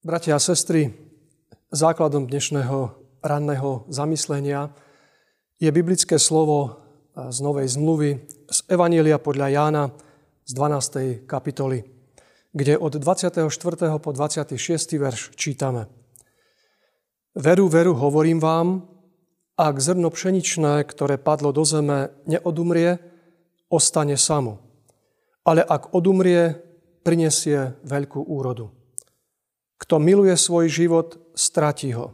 Bratia a sestry, základom dnešného ranného zamyslenia je biblické slovo z Novej zmluvy z Evanielia podľa Jána z 12. kapitoly, kde od 24. po 26. verš čítame. Veru, veru, hovorím vám, ak zrno pšeničné, ktoré padlo do zeme, neodumrie, ostane samo. Ale ak odumrie, prinesie veľkú úrodu. Kto miluje svoj život, stratí ho.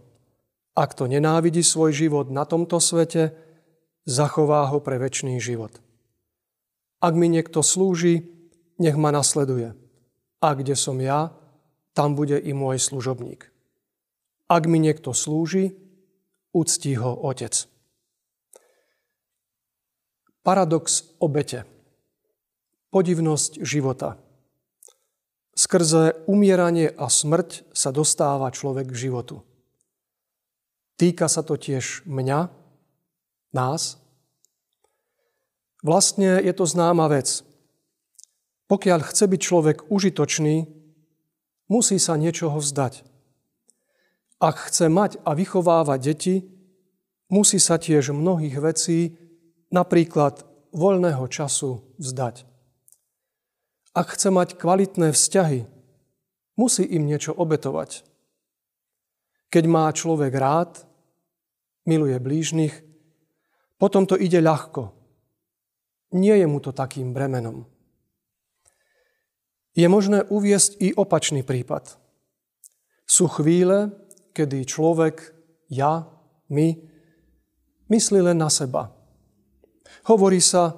A kto nenávidí svoj život na tomto svete, zachová ho pre väčší život. Ak mi niekto slúži, nech ma nasleduje. A kde som ja, tam bude i môj služobník. Ak mi niekto slúži, uctí ho otec. Paradox obete. Podivnosť života. Skrze umieranie a smrť sa dostáva človek k životu. Týka sa to tiež mňa, nás. Vlastne je to známa vec. Pokiaľ chce byť človek užitočný, musí sa niečoho vzdať. Ak chce mať a vychovávať deti, musí sa tiež mnohých vecí, napríklad voľného času, vzdať. Ak chce mať kvalitné vzťahy, musí im niečo obetovať. Keď má človek rád, miluje blížnych, potom to ide ľahko. Nie je mu to takým bremenom. Je možné uviesť i opačný prípad. Sú chvíle, kedy človek, ja, my, myslí len na seba. Hovorí sa,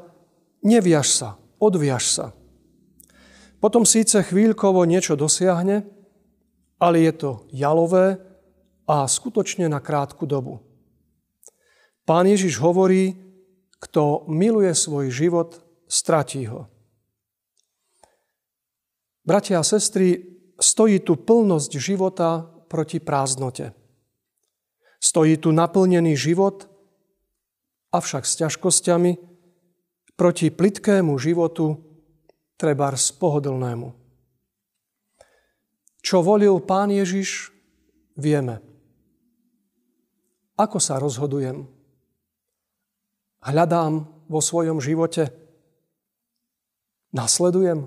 neviaž sa, odviaž sa. Potom síce chvíľkovo niečo dosiahne, ale je to jalové a skutočne na krátku dobu. Pán Ježiš hovorí, kto miluje svoj život, stratí ho. Bratia a sestry, stojí tu plnosť života proti prázdnote. Stojí tu naplnený život, avšak s ťažkosťami, proti plitkému životu, trebárs pohodlnému. Čo volil pán Ježiš, vieme. Ako sa rozhodujem? Hľadám vo svojom živote? Nasledujem?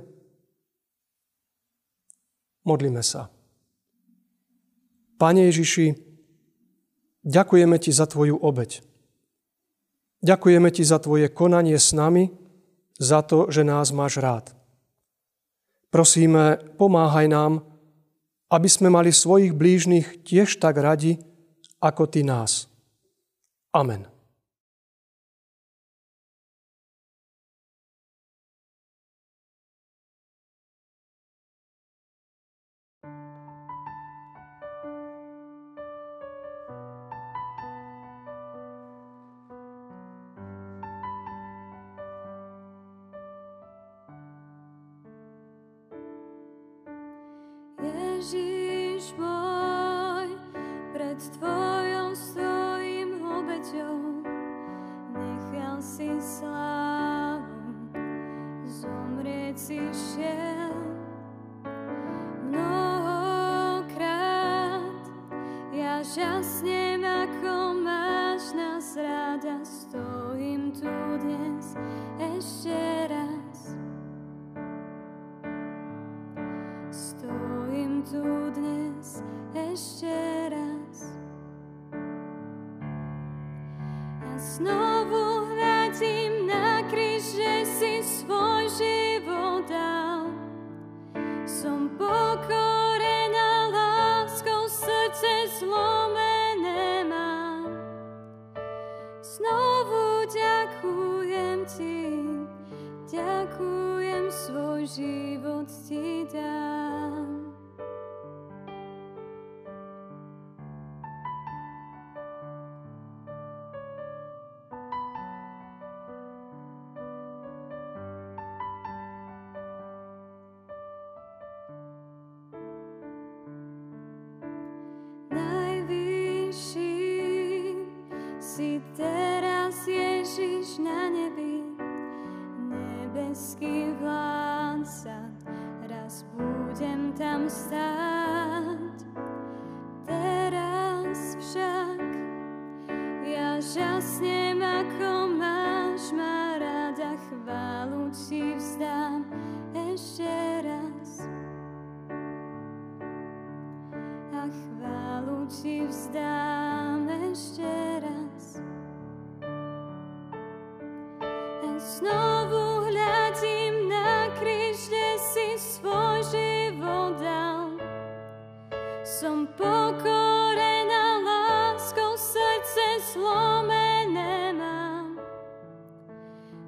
Modlíme sa. Pane Ježiši, ďakujeme Ti za Tvoju obeď. Ďakujeme Ti za Tvoje konanie s nami, za to, že nás máš rád. Prosíme, pomáhaj nám, aby sme mali svojich blížnych tiež tak radi, ako Ty nás. Amen. Ježiš môj, pred Tvojou svojim obeťou nechal si slávu, znovu hľadím na kríž, že si svoj život dal. Som pokorená láskou, srdce zlomené mám. Znovu ďakujem ti, svoj život ti dám. teraz Ježiš na nebi, nebeský vládca, raz budem tam stáť. Teraz však ja žasnem, ako máš ma rada, chválu ti vzdám ešte raz. A chválu ti vzdám ešte znovu hľadím na kríž, kde si svoj život dal. Som pokorená láskou, srdce zlomené mám.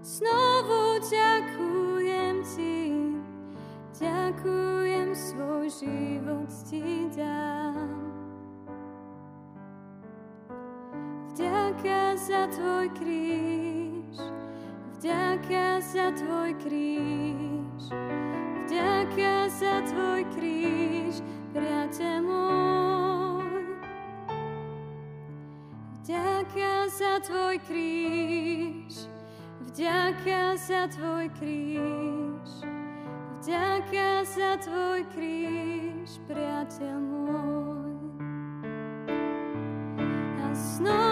Znovu ďakujem ti, ďakujem, svoj život ti dám. Vďaka za tvoj kríž, vďaka za tvoj kríž, vďaka za tvoj kríž, priateľ môj. Vďaka za tvoj kríž, vďaka za tvoj kríž, vďaka za tvoj kríž, priateľ môj. A znova